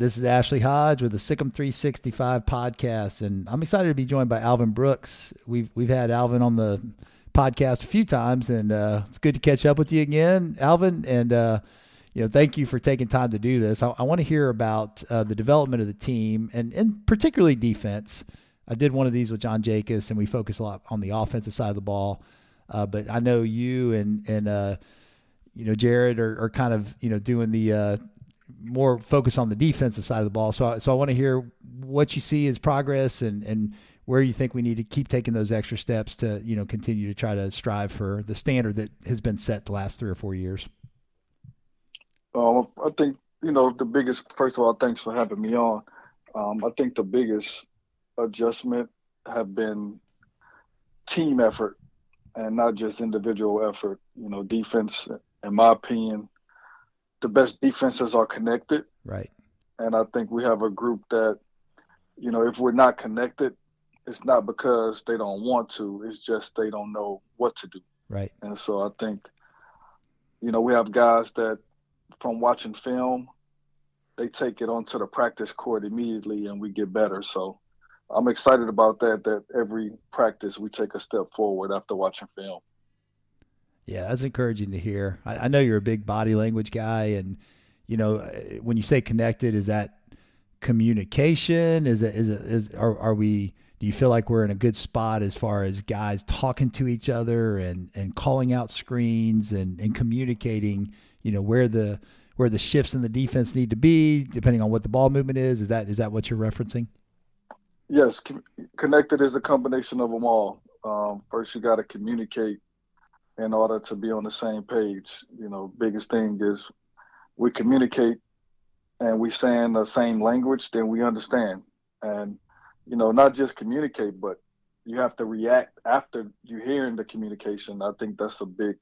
This is Ashley Hodge with the Sic 'Em 365 podcast, and I'm excited to be joined by Alvin Brooks. We've we've had Alvin on the podcast a few times, and uh, it's good to catch up with you again, Alvin. And uh, you know, thank you for taking time to do this. I, I want to hear about uh, the development of the team, and and particularly defense. I did one of these with John Jacobs, and we focus a lot on the offensive side of the ball. Uh, but I know you and and uh, you know Jared are, are kind of you know doing the uh, more focus on the defensive side of the ball. So, I, so I want to hear what you see as progress and and where you think we need to keep taking those extra steps to you know continue to try to strive for the standard that has been set the last three or four years. Um, I think you know the biggest. First of all, thanks for having me on. Um, I think the biggest adjustment have been team effort and not just individual effort. You know, defense, in my opinion, the best defenses are connected. Right. And I think we have a group that, you know, if we're not connected, it's not because they don't want to, it's just they don't know what to do. Right. And so I think, you know, we have guys that from watching film, they take it onto the practice court immediately and we get better. So I'm excited about that, that every practice we take a step forward after watching film. Yeah, that's encouraging to hear. I, I, know you're a big body language guy, and you know when you say connected, is that communication? Is it is it is are, are we? Do you feel like we're in a good spot as far as guys talking to each other and and calling out screens and and communicating? You know where the where the shifts in the defense need to be, depending on what the ball movement is. Is that is that what you're referencing? Yes, connected is a combination of them all. Um, first, you got to communicate in order to be on the same page. You know, biggest thing is we communicate and we saying the same language, then we understand. And, you know, not just communicate, but you have to react after you hearing the communication. I think that's a big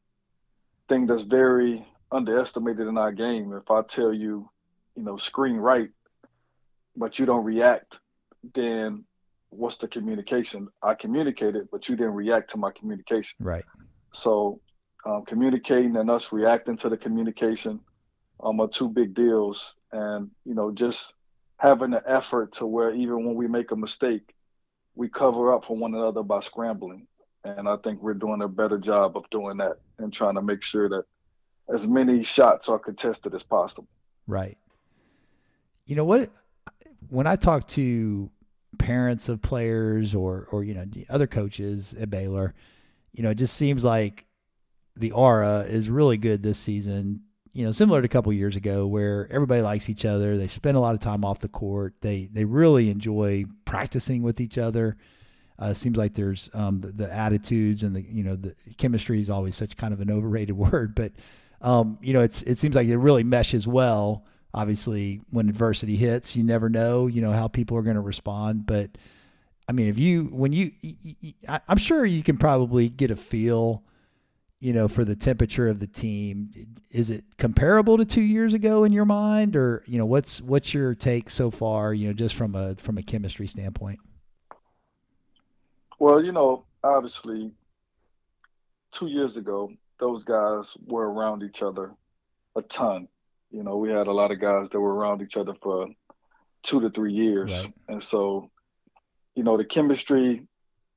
thing that's very underestimated in our game. If I tell you, you know, screen right, but you don't react, then what's the communication? I communicated, but you didn't react to my communication. Right. So um, communicating and us reacting to the communication um, are two big deals. And, you know, just having the effort to where even when we make a mistake, we cover up for one another by scrambling. And I think we're doing a better job of doing that and trying to make sure that as many shots are contested as possible. Right. You know what? When I talk to parents of players or or you know other coaches at Baylor, you know, it just seems like the aura is really good this season. You know, similar to a couple years ago, where everybody likes each other. They spend a lot of time off the court. They they really enjoy practicing with each other. Uh, seems like there's um, the, the, attitudes and the you know the chemistry is always such kind of an overrated word, but um, you know it's it seems like it really meshes well. Obviously, when adversity hits, you never know you know how people are going to respond, but I mean, if you when you, I'm sure you can probably get a feel, you know, for the temperature of the team. Is it comparable to two years ago in your mind, or you know, what's what's your take so far? You know, just from a from a chemistry standpoint. Well, you know, obviously, two years ago, those guys were around each other a ton. You know, we had a lot of guys that were around each other for two to three years, right. and so you know, the chemistry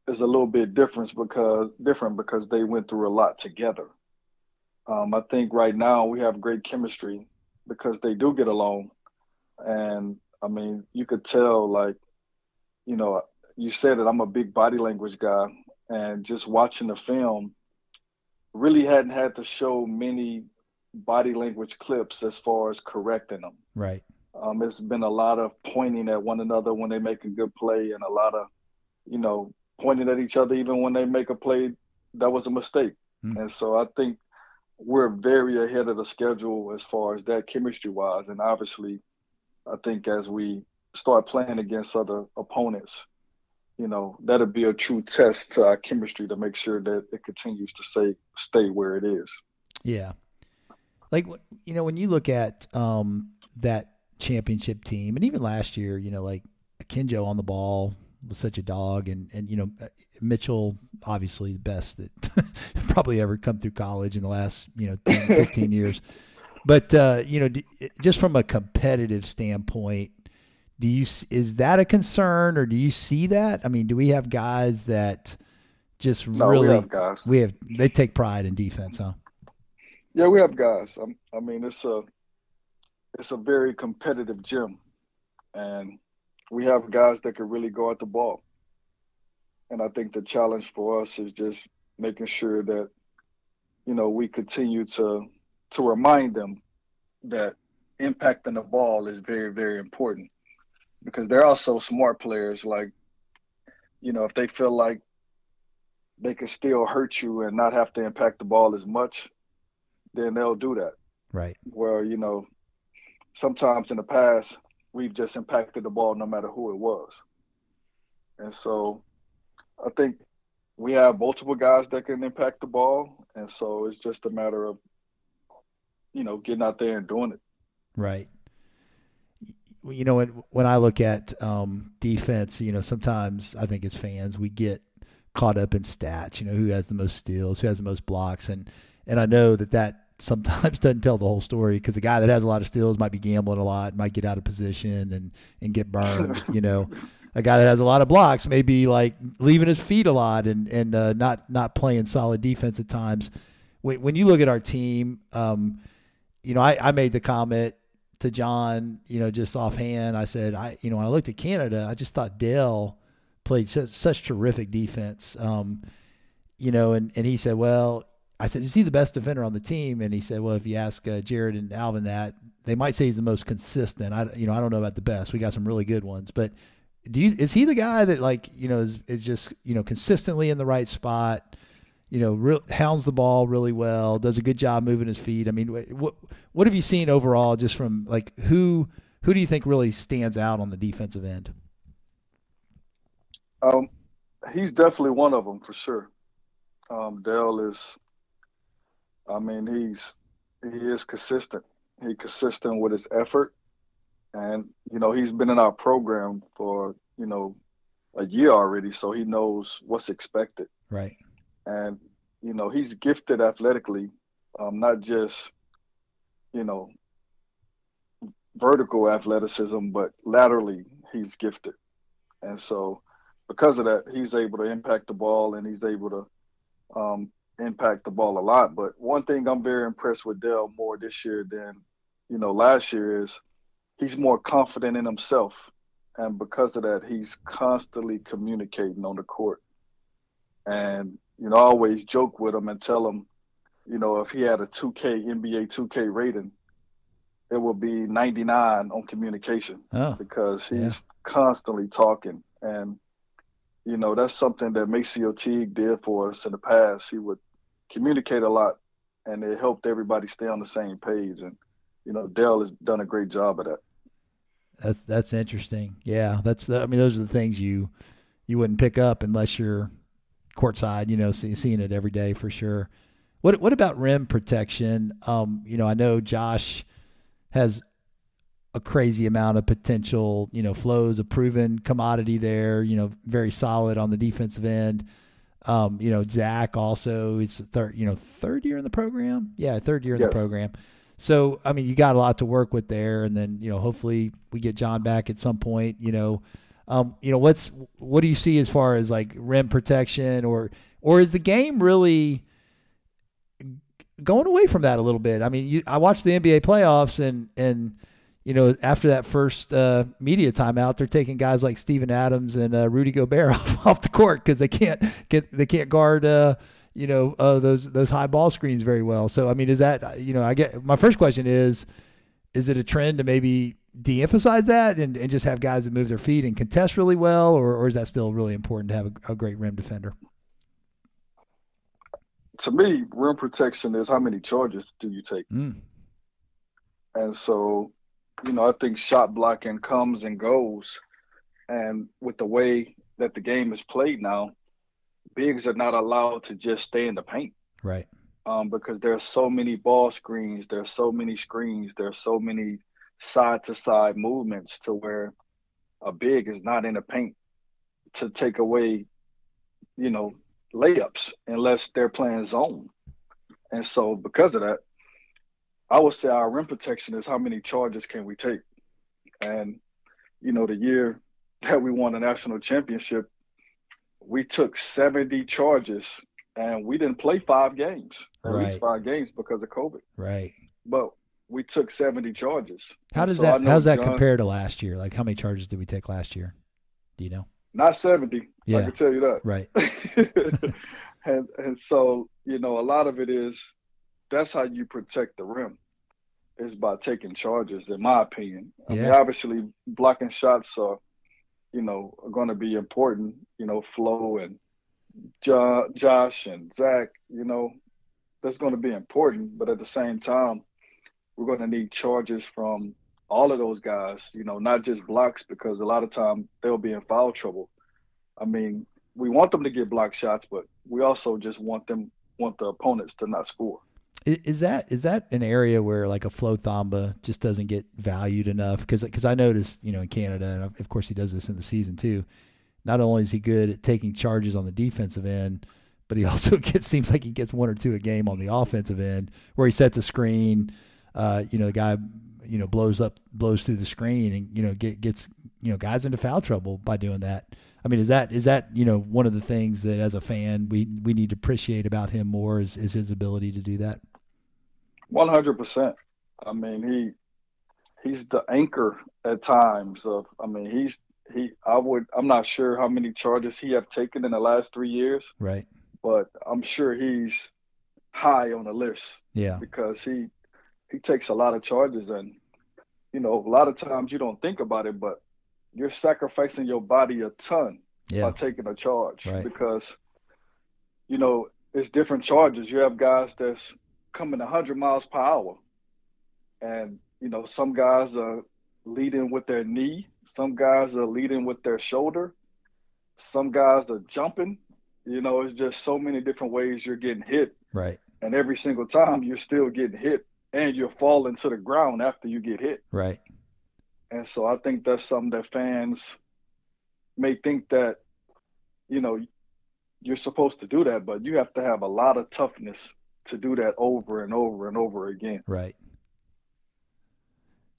is a little bit different because different because they went through a lot together. Um, I think right now we have great chemistry because they do get along, and I mean, you could tell like, you know, you said that I'm a big body language guy, and just watching the film, really hadn't had to show many body language clips as far as correcting them. Right. Um, it's been a lot of pointing at one another when they make a good play, and a lot of, you know, pointing at each other even when they make a play that was a mistake. Mm. And so I think we're very ahead of the schedule as far as that chemistry wise. And obviously, I think as we start playing against other opponents, you know, that'll be a true test to our chemistry to make sure that it continues to stay stay where it is. Yeah. Like you know, when you look at um, that championship team, and even last year, you know, like Akinjo on the ball was such a dog, and and you know uh, Mitchell, obviously the best that probably ever come through college in the last you know 10, 15 years. But uh, you know, just from a competitive standpoint, do you is that a concern, or do you see that? I mean, do we have guys that just no, really we have guys. We have they take pride in defense, huh? Yeah, we have guys. I mean, it's a it's a very competitive gym, and we have guys that can really go at the ball. And I think the challenge for us is just making sure that you know we continue to to remind them that impacting the ball is very very important. Because they're also smart players like you know if they feel like they can still hurt you and not have to impact the ball as much then they'll do that. Right. Well you know sometimes in the past we've just impacted the ball no matter who it was. And so i think we have multiple guys that can impact the ball. And so it's just a matter of you know getting out there and doing it. Right. You know when when I look at um, defense, you know sometimes I think as fans we get caught up in stats. You know who has the most steals, who has the most blocks, and and I know that that sometimes doesn't tell the whole story because a guy that has a lot of steals might be gambling a lot, might get out of position and and get burned. you know, a guy that has a lot of blocks may be like leaving his feet a lot and and uh, not not playing solid defense at times. When when you look at our team, um, you know I, I made the comment to John, you know, just offhand, I said, I, you know, when I looked at Canada, I just thought Dell played such, such terrific defense. Um, you know, and, and he said, well, I said, is he the best defender on the team? And he said, well, if you ask uh, Jared and Alvin that, they might say he's the most consistent. I, you know, I don't know about the best. We got some really good ones, but do you, is he the guy that like, you know, is, is just, you know, consistently in the right spot? you know, hounds the ball really well, does a good job moving his feet. I mean, what what have you seen overall, just from like who who do you think really stands out on the defensive end? Um, he's definitely one of them for sure. Um, Dell is, I mean, he's he is consistent. He consistent with his effort, and you know he's been in our program for you know a year already, so he knows what's expected. Right and you know he's gifted athletically, um, not just you know vertical athleticism, but laterally he's gifted, and so because of that, he's able to impact the ball and he's able to um, impact the ball a lot. But one thing I'm very impressed with Dell more this year than you know last year is he's more confident in himself, and because of that, he's constantly communicating on the court. And you know, I always joke with him and tell him, you know, if he had a 2K NBA 2K rating, it would be 99 on communication oh, because he's yeah. constantly talking. And, you know, that's something that MaCio Teague did for us in the past. He would communicate a lot and it helped everybody stay on the same page. And, you know, Dell has done a great job of that. That's, that's interesting. Yeah. That's, I mean, those are the things you, you wouldn't pick up unless you're courtside, you know, see, seeing it every day for sure. What what about rim protection? Um, you know, I know Josh has a crazy amount of potential. You know, Flo's a proven commodity there. You know, very solid on the defensive end. Um, you know, Zach also is third. You know, third year in the program. Yeah, third year in yes. the program. So I mean, you got a lot to work with there, and then you know, hopefully we get John back at some point. You know, um, you know, what's what do you see as far as like rim protection, or or is the game really going away from that a little bit? I mean, you, I watched the NBA playoffs, and and you know, after that first uh, media timeout, they're taking guys like Steven Adams and uh, Rudy Gobert off, off the court because they can't get they can't guard. Uh, you know uh, those those high ball screens very well. So I mean, is that you know I get my first question is, is it a trend to maybe de-emphasize that and, and just have guys that move their feet and contest really well, or, or is that still really important to have a, a great rim defender? To me, rim protection is how many charges do you take? Mm. And so, you know, I think shot blocking comes and goes. And with the way that the game is played now, bigs are not allowed to just stay in the paint. Right. Um, because there's so many ball screens, there's so many screens, there's so many side to side movements to where a big is not in the paint to take away, you know, layups unless they're playing zone. And so because of that, I would say our rim protection is how many charges can we take, and you know the year that we won a national championship, we took 70 charges and we didn't play five games, at Right. least five games because of COVID. Right. But we took 70 charges. How does so that how's that John- compare to last year? Like how many charges did we take last year? Do you know? Not 70. Yeah. I can tell you that. Right. and and so you know a lot of it is that's how you protect the rim is by taking charges in my opinion. I mean obviously blocking shots are you know are going to be important you know flo and jo- josh and zach you know that's going to be important. But at the same time we're going to need charges from all of those guys you know not just blocks because a lot of time they'll be in foul trouble. I mean we want them to get block shots, but we also just want them want the opponents to not score. Is that is that an area where like a Flo Thamba just doesn't get valued enough? Because I noticed you know in Canada, and of course he does this in the season too. Not only is he good at taking charges on the defensive end, but he also gets seems like he gets one or two a game on the offensive end where he sets a screen. Uh, you know, the guy you know blows up blows through the screen and you know get, gets you know guys into foul trouble by doing that. I mean, is that is that you know one of the things that as a fan we we need to appreciate about him more is is his ability to do that. One hundred percent. I mean, he he's the anchor at times of. I mean, he's he. I would. I'm not sure how many charges he have taken in the last three years, Right. but I'm sure he's high on the list Yeah. because he he takes a lot of charges and you know a lot of times you don't think about it, but you're sacrificing your body a ton Yeah. by taking a charge Right. because you know it's different charges. You have guys that's coming 100 miles per hour, and you know some guys are leading with their knee, some guys are leading with their shoulder, some guys are jumping. You know, it's just so many different ways you're getting hit, Right. and every single time you're still getting hit, and you're falling to the ground after you get hit. Right. And so I think that's something that fans may think that, you know, you're supposed to do that, but you have to have a lot of toughness to do that over and over and over again. Right.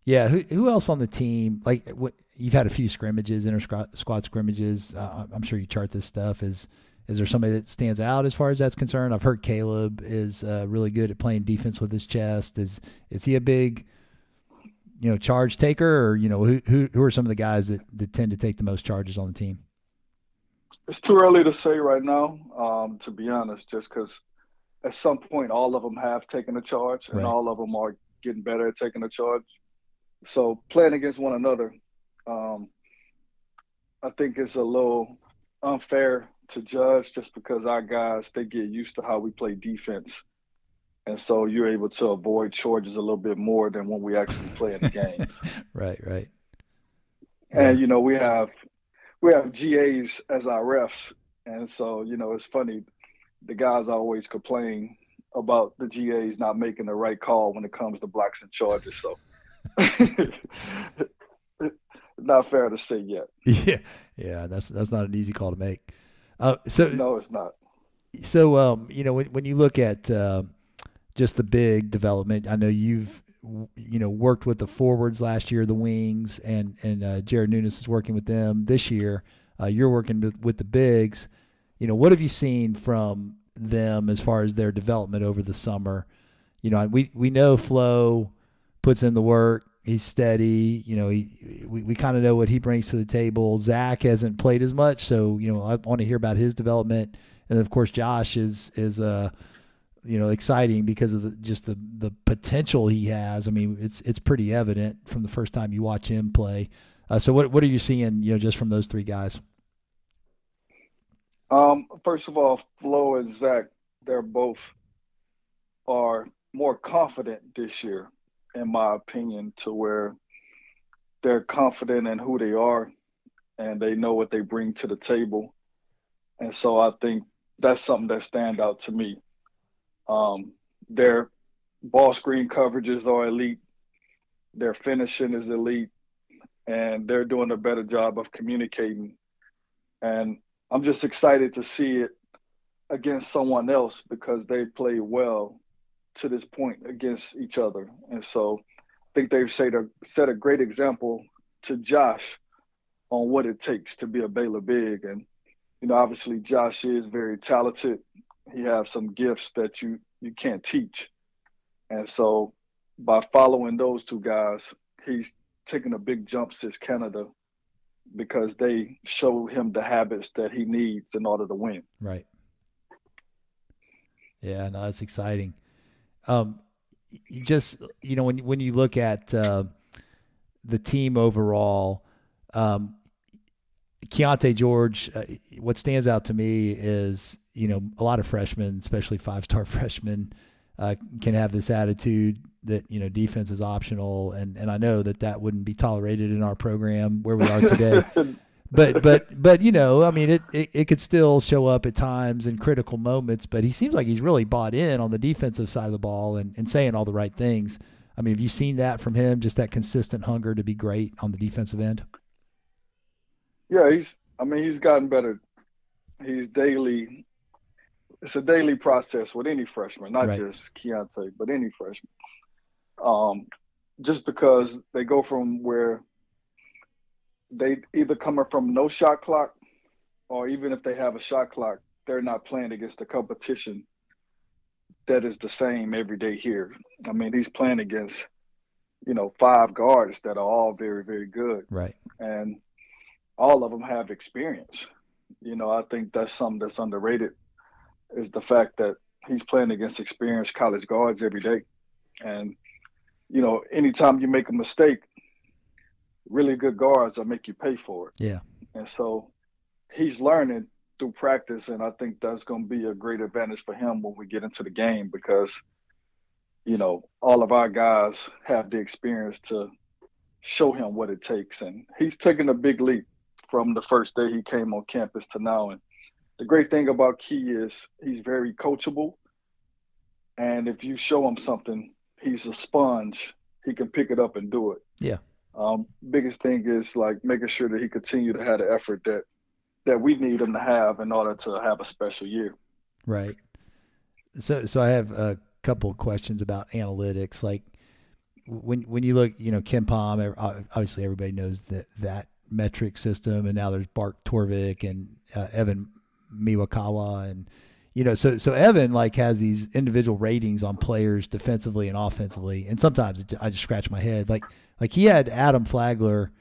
Yeah. Who who else on the team? Like what you've had a few scrimmages, inter squad, scrimmages. Uh, I'm sure you chart this stuff. Is is there somebody that stands out as far as that's concerned? I've heard Caleb is uh, really good at playing defense with his chest. Is is he a big you know charge taker, or you know who who who are some of the guys that that tend to take the most charges on the team? It's too early to say right now, um, to be honest, just because at some point all of them have taken a charge and Right. all of them are getting better at taking a charge. So playing against one another, um, I think it's a little unfair to judge just because our guys they get used to how we play defense, and so you're able to avoid charges a little bit more than when we actually play in the game. Right. Right. And you know, we have we have GAs as our refs, and so you know, it's funny. The guys always complain about the GAs not making the right call when it comes to blocks and charges. So, not fair to say yet. Yeah. Yeah. That's that's not an easy call to make. Uh, so No, it's not. So, um, you know, when, when you look at uh, just the big development, I know you've you know worked with the forwards last year, the wings, and and uh, Jared Nuness is working with them this year. Uh, you're working with, with the bigs. You know, what have you seen from them as far as their development over the summer? You know, we we know Flo puts in the work. He's steady. You know, he we, we kind of know what he brings to the table. Zach hasn't played as much, so you know I want to hear about his development. And of course, Josh is is uh you know exciting because of the, just the the potential he has. I mean, it's it's pretty evident from the first time you watch him play. Uh, so what what are you seeing? You know, just from those three guys. Um, first of all, Flo and Zach, they're both are more confident this year, in my opinion, to where they're confident in who they are and they know what they bring to the table. And so I think that's something that stand out to me. Um, their ball screen coverages are elite. Their finishing is elite, and they're doing a better job of communicating. And I'm just excited to see it against someone else because they play well to this point against each other. And so I think they've set a, set a great example to Josh on what it takes to be a Baylor big. And, you know, obviously Josh is very talented. He has some gifts that you, you can't teach. And so by following those two guys, he's taken a big jump since Canada because they show him the habits that he needs in order to win. Right. Yeah, no, that's exciting. Um, you just you know when when you look at uh, the team overall, um, Keyonte George, uh, what stands out to me is you know a lot of freshmen, especially five star freshmen, uh, can have this attitude that you know defense is optional, and and I know that that wouldn't be tolerated in our program where we are today. but but but you know, I mean, it, it, it could still show up at times in critical moments. But he seems like he's really bought in on the defensive side of the ball and, and saying all the right things. I mean, have you seen that from him? Just that consistent hunger to be great on the defensive end. Yeah, he's. I mean, he's gotten better. He's daily. It's a daily process with any freshman, not right. just Keyonte, but any freshman. Um, just because they go from where they either coming from no shot clock, or even if they have a shot clock, they're not playing against the competition that is the same every day here. I mean, he's playing against, you know, five guards that are all very, very good. Right. And all of them have experience. You know, I think that's something that's underrated is the fact that he's playing against experienced college guards every day. And, you know, anytime you make a mistake, really good guards will make you pay for it. Yeah. And so he's learning through practice, and I think that's going to be a great advantage for him when we get into the game because, you know, all of our guys have the experience to show him what it takes, and he's taking a big leap from the first day he came on campus to now. And the great thing about Key is he's very coachable, and if you show him something, he's a sponge. He can pick it up and do it. Yeah. Um, biggest thing is like making sure that he continue to have the effort that that we need him to have in order to have a special year. Right. So, so I have a couple of questions about analytics. Like when when you look, you know, KenPom. Obviously, everybody knows that that metric system, and now there's Bart Torvik and uh, Evan Miyakawa, and you know, so so Evan like has these individual ratings on players defensively and offensively, and sometimes I just scratch my head. Like like he had Adam Flagler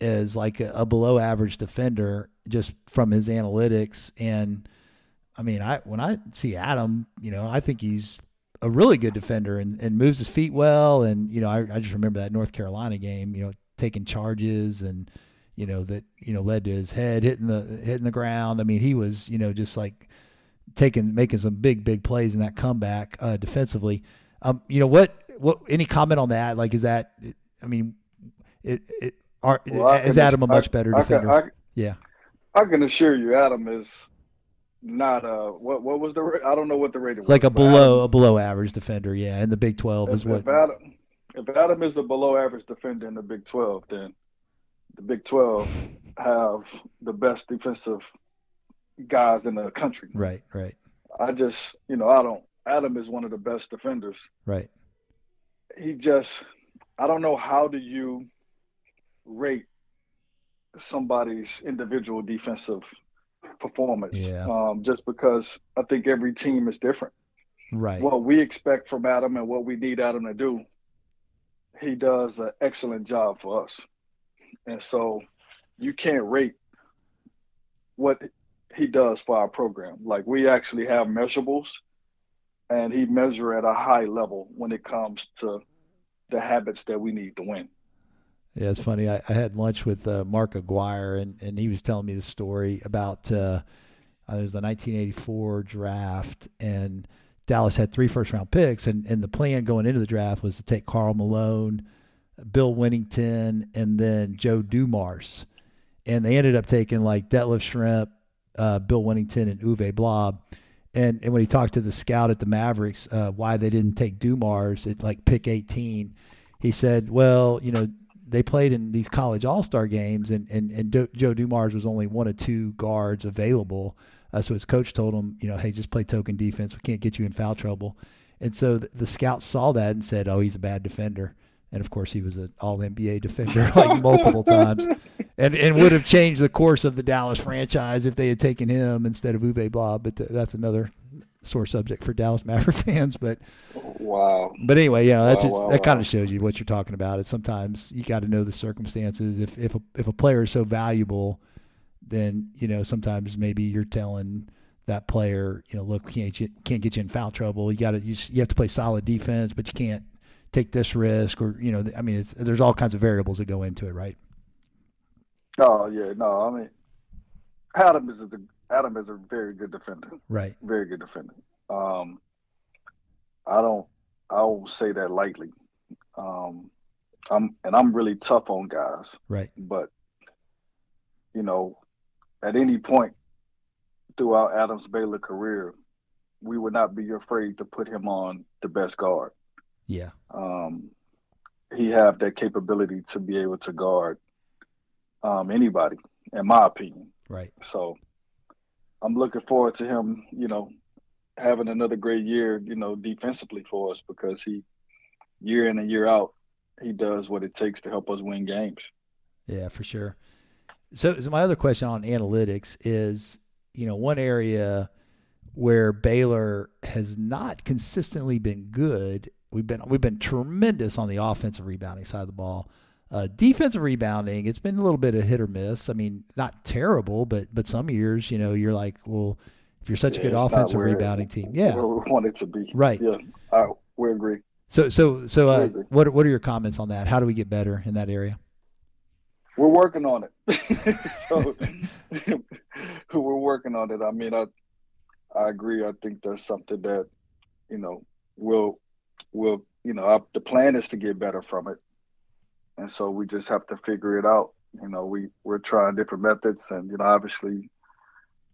as like a, a below average defender just from his analytics, and I mean, I when I see Adam, you know, I think he's a really good defender and, and moves his feet well, and you know, I, I just remember that North Carolina game, you know, taking charges and you know that you know led to his head hitting the hitting the ground. I mean, he was you know just like taking making some big big plays in that comeback uh, defensively. Um, you know what what any comment on that? Like, is that I mean, it, it are, well, is Adam a much better I, defender? I, yeah, I can assure you, Adam is not a what what was the I don't know what the rating was. Like a below Adam, a below average defender, yeah. In the Big Twelve if, is what. If Adam, if Adam is the below average defender in the Big Twelve, then the Big Twelve have the best defensive guys in the country. Right, right. I just, you know, I don't. Adam is one of the best defenders. Right. He just, I don't know how do you rate somebody's individual defensive performance. Yeah. Um, just because I think every team is different. Right. What we expect from Adam and what we need Adam to do, he does an excellent job for us. And so you can't rate what he does for our program. Like we actually have measurables and he measure at a high level when it comes to the habits that we need to win. Yeah, it's funny. I, I had lunch with uh, Mark Aguirre, and, and he was telling me the story about uh, uh, it was the 1984 draft, and Dallas had three first round picks, and, and the plan going into the draft was to take Karl Malone, Bill Wennington, and then Joe Dumars. And they ended up taking like Detlef Schrempf, uh, Bill Wennington, and Uwe Blab. And, and when he talked to the scout at the Mavericks, uh, why they didn't take Dumars at like pick 18, he said, well, you know, they played in these college all star games, and, and, and Do- Joe Dumars was only one of two guards available. Uh, so his coach told him, you know, hey, just play token defense. We can't get you in foul trouble. And so the, the scouts saw that and said, "Oh, he's a bad defender." And of course, he was an All NBA defender like multiple times, and and would have changed the course of the Dallas franchise if they had taken him instead of Uwe Blab. But th- that's another sore subject for Dallas Maverick fans. But wow. But anyway, you know that Wow, just wow, that kind of shows you what you're talking about. It's sometimes you got to know the circumstances. If if a, if a player is so valuable, then you know sometimes maybe you're telling that player, you know, look, can't you, can't get you in foul trouble. You got to you, you have to play solid defense, but you can't take this risk or you know. I mean, it's there's all kinds of variables that go into it, right? Oh yeah, no, I mean, Adam is a Adam is a very good defender. Right. very good defender. Um, I don't, I won't say that lightly. Um, I'm, and I'm really tough on guys, Right. but you know, at any point throughout Adams Baylor career, we would not be afraid to put him on the best guard. Yeah. Um, he have that capability to be able to guard um, anybody, in my opinion. Right. So I'm looking forward to him, you know, having another great year, you know, defensively for us because he, year in and year out, he does what it takes to help us win games. Yeah, for sure. So, so my other question on analytics is, you know, one area where Baylor has not consistently been good. We've been we've been tremendous on the offensive rebounding side of the ball. Uh, defensive rebounding, it's been a little bit of hit or miss. I mean, not terrible, but but some years, you know, you're like, well, if you're such a good offensive rebounding team, yeah, Where we want it to be. Right. Yeah. I, we agree. So so so uh, what what are your comments on that? How do we get better in that area? We're working on it. so we're working on it. I mean, I I agree. I think that's something that you know will will you know our, the plan is to get better from it, and so we just have to figure it out. You know, we we're trying different methods, and you know, obviously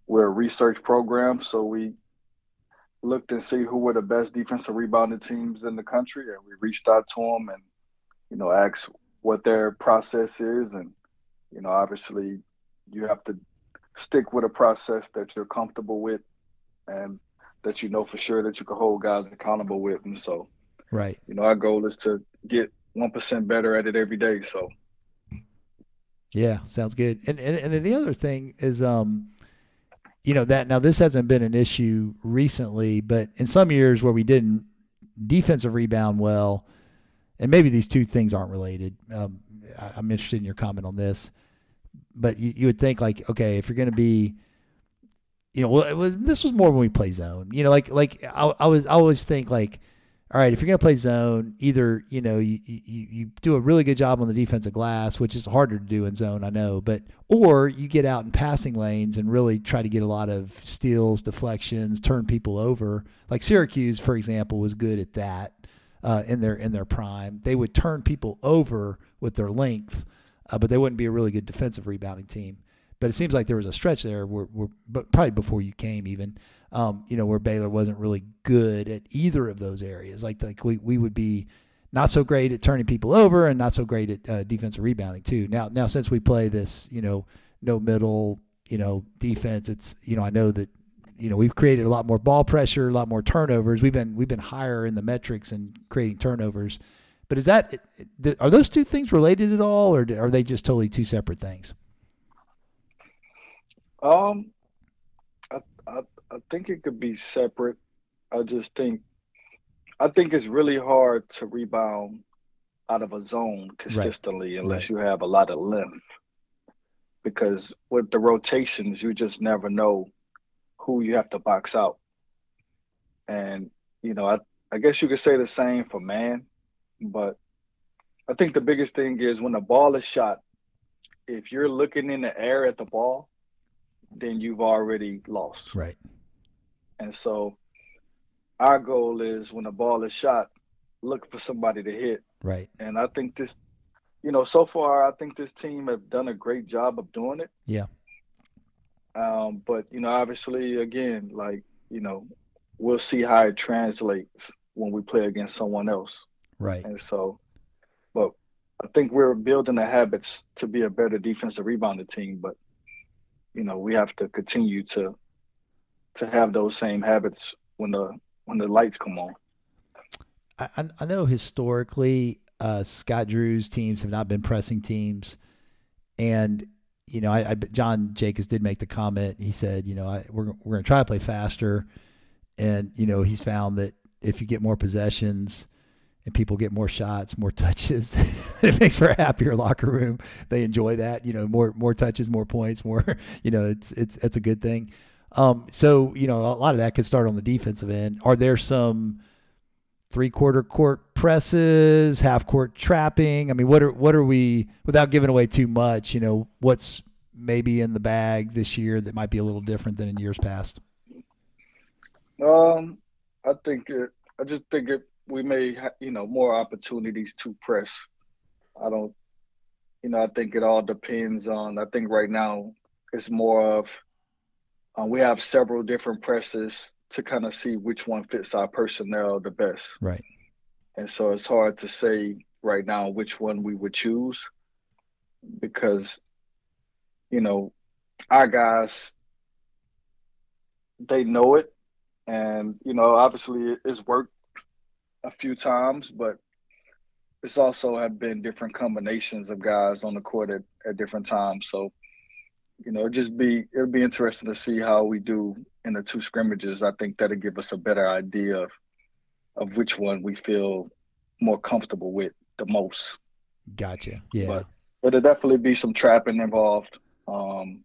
we're a research program, so we looked and see who were the best defensive rebounding teams in the country, and we reached out to them and you know asked what their process is, and you know, obviously you have to stick with a process that you're comfortable with and that you know for sure that you can hold guys accountable with. And so, Right. you know, our goal is to get one percent better at it every day. So Yeah, sounds good. And and and then the other thing is, um, you know that now this hasn't been an issue recently, but in some years where we didn't defensive rebound well, and maybe these two things aren't related. Um, I, I'm interested in your comment on this, but you, you would think like, okay, if you're going to be, you know, well, it was, this was more when we play zone. You know, like like I, I was I always think like all right, if you're going to play zone, either you know you, you you do a really good job on the defensive glass, which is harder to do in zone, I know, but or you get out in passing lanes and really try to get a lot of steals, deflections, turn people over. Like Syracuse, for example, was good at that uh, in their in their prime. They would turn people over with their length, uh, but they wouldn't be a really good defensive rebounding team. But it seems like there was a stretch there where, where but probably before you came even, um, you know, where Baylor wasn't really good at either of those areas. Like like we, we would be not so great at turning people over and not so great at uh, defensive rebounding too. Now now since we play this, you know, no middle, you know, defense, it's you know I know that you know we've created a lot more ball pressure, a lot more turnovers. We've been we've been higher in the metrics and creating turnovers. But is that are those two things related at all, or are they just totally two separate things? Um, I think it could be separate. I just think I think it's really hard to rebound out of a zone consistently unless Right. you have a lot of length. Because with the rotations, you just never know who you have to box out. And you know, I I guess you could say the same for man, but I think the biggest thing is when the ball is shot, if you're looking in the air at the ball, then you've already lost. Right. And so our goal is when the ball is shot, look for somebody to hit. Right. And I think this, you know, so far I think this team have done a great job of doing it. Yeah. Um, but you know, obviously, again, like you know, we'll see how it translates when we play against someone else. Right. And so, but I think we're building the habits to be a better defensive rebounding team. But you know, we have to continue to to have those same habits when the when the lights come on. I, I know historically uh, Scott Drew's teams have not been pressing teams, and you know, I, I John Jacobs did make the comment. He said, you know, I, we're we're going to try to play faster, and you know, he's found that if you get more possessions and people get more shots, more touches, it makes for a happier locker room. They enjoy that, you know, more more touches, more points, more, you know, it's it's it's a good thing. Um, so you know, a lot of that could start on the defensive end. Are there some three quarter court presses, half court trapping? I mean, what are what are we without giving away too much? You know, what's maybe in the bag this year that might be a little different than in years past? Um, I think it. I just think it. We may, ha- you know, more opportunities to press. I don't, you know, I think it all depends on. I think right now it's more of. Uh, we have several different presses to kind of see which one fits our personnel the best. Right. And so it's hard to say right now which one we would choose because, you know, our guys, they know it. And, you know, obviously it's worked a few times, but it's also have been different combinations of guys on the court at, at different times. So, you know, just be it'll be interesting to see how we do in the two scrimmages. I think that'll give us a better idea of of which one we feel more comfortable with the most. Gotcha. Yeah. But but it'll definitely be some trapping involved um,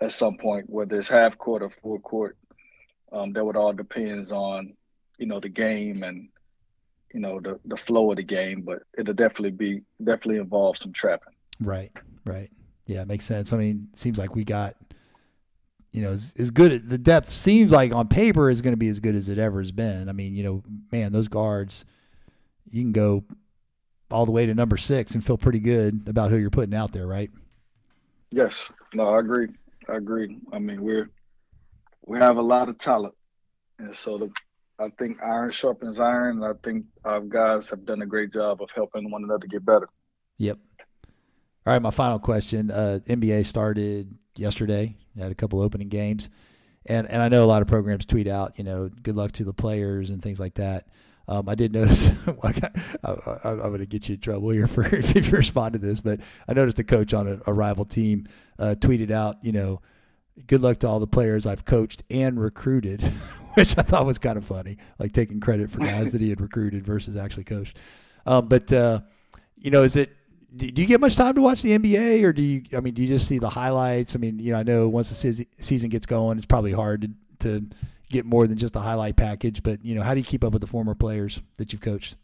at some point, whether it's half court or full court. Um, that would all depends on, you know, the game and, you know, the the flow of the game. But it'll definitely be definitely involve some trapping. Right. Right. Yeah, it makes sense. I mean, it seems like we got, you know, as, as good. The depth seems like on paper is going to be as good as it ever has been. I mean, you know, man, those guards, you can go all the way to number six and feel pretty good about who you're putting out there, right? Yes. No, I agree. I agree. I mean, we're we have a lot of talent, and so the I think iron sharpens iron. And I think our guys have done a great job of helping one another get better. Yep. All right, my final question. Uh, NBA started yesterday. Had a couple opening games, and and I know a lot of programs tweet out, you know, good luck to the players and things like that. Um, I did notice. I, am going to get you in trouble here for if you respond to this, but I noticed a coach on a, a rival team uh, tweeted out, you know, good luck to all the players I've coached and recruited, which I thought was kind of funny, like taking credit for guys that he had recruited versus actually coached. Um, but uh, you know, is it do you get much time to watch the NBA, or do you? I mean, do you just see the highlights? I mean, you know, I know once the season gets going, it's probably hard to, to get more than just a highlight package. But you know, how do you keep up with the former players that you've coached?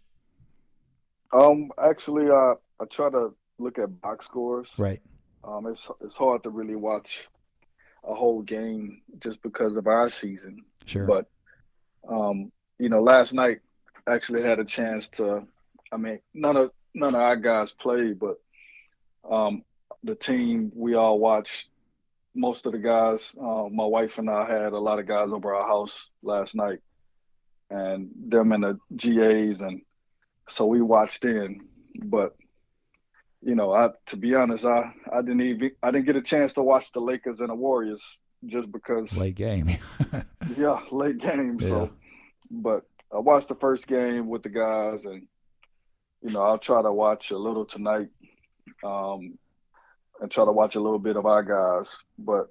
Um, actually, uh, I try to look at box scores. Right. Um, it's it's hard to really watch a whole game just because of our season. Sure. But um, you know, last night actually had a chance to. I mean, none of none of our guys played, but um, the team we all watched. Most of the guys, uh, my wife and I had a lot of guys over our house last night, and them in the GAs, and so we watched in. But you know, I to be honest, I I didn't even I didn't get a chance to watch the Lakers and the Warriors just because late game. yeah, late game. Yeah. So, but I watched the first game with the guys, and you know, I'll try to watch a little tonight, um, and try to watch a little bit of our guys. But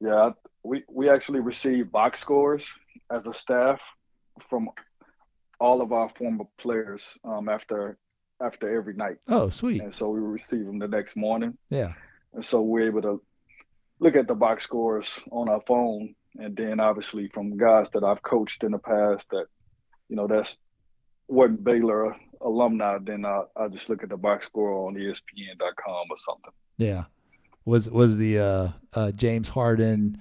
yeah, we we actually receive box scores as a staff from all of our former players um, after after every night. Oh, sweet! And so we receive them the next morning. Yeah. And so we're able to look at the box scores on our phone, and then obviously from guys that I've coached in the past that, you know, that's wasn't Baylor alumni, then I I just look at the box score on ESPN.com or something. Yeah, was was the uh, uh, James Harden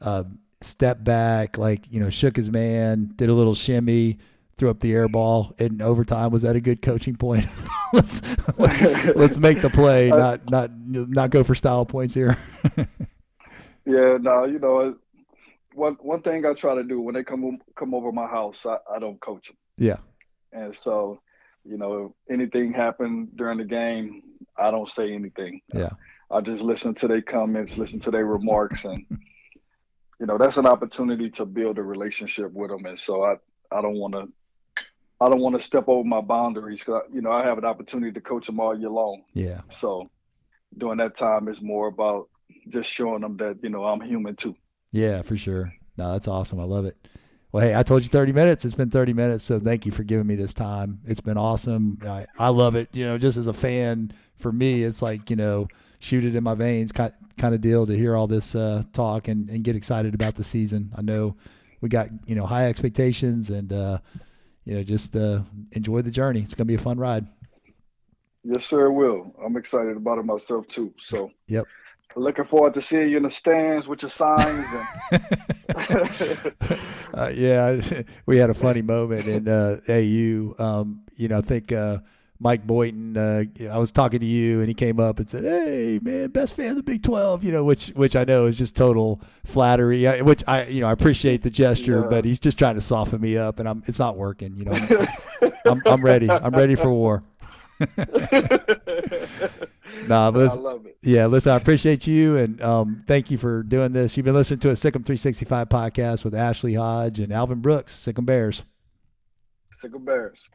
uh, step back, like you know, shook his man, did a little shimmy, threw up the air ball in overtime. Was that a good coaching point? let's, let's let's make the play, not not not go for style points here. yeah, no, you know, one one thing I try to do when they come come over my house, I, I don't coach them. Yeah. And so, you know, if anything happened during the game, I don't say anything. Yeah. I just listen to their comments, listen to their remarks, and you know that's an opportunity to build a relationship with them. And so I, I don't want to, I don't want to step over my boundaries. Cause you know I have an opportunity to coach them all year long. Yeah. So during that time, it's more about just showing them that you know I'm human too. Yeah, for sure. No, that's awesome. I love it. Well, hey, I told you 30 minutes. It's been 30 minutes, so thank you for giving me this time. It's been awesome. I, I love it. You know, just as a fan, for me, it's like you know, shoot it in my veins kind kind of deal to hear all this uh, talk and, and get excited about the season. I know we got you know high expectations and uh, you know just uh, enjoy the journey. It's gonna be a fun ride. Yes, sir. it Will. I'm excited about it myself too. So. Yep. Looking forward to seeing you in the stands with your signs. And... uh, yeah, we had a funny moment in uh, AU. Um, you know, I think uh, Mike Boynton. Uh, I was talking to you, and he came up and said, "Hey, man, best fan of the Big 12." You know, which which I know is just total flattery. Which I you know I appreciate the gesture, yeah. but he's just trying to soften me up, and I'm it's not working. You know, I'm, I'm, I'm ready. I'm ready for war. nah, but listen, I love it. Yeah, listen, I appreciate you and um, thank you for doing this. You've been listening to a Sic 'Em 365 podcast with Ashley Hodge and Alvin Brooks, Sic 'Em Bears. Sic 'Em Bears.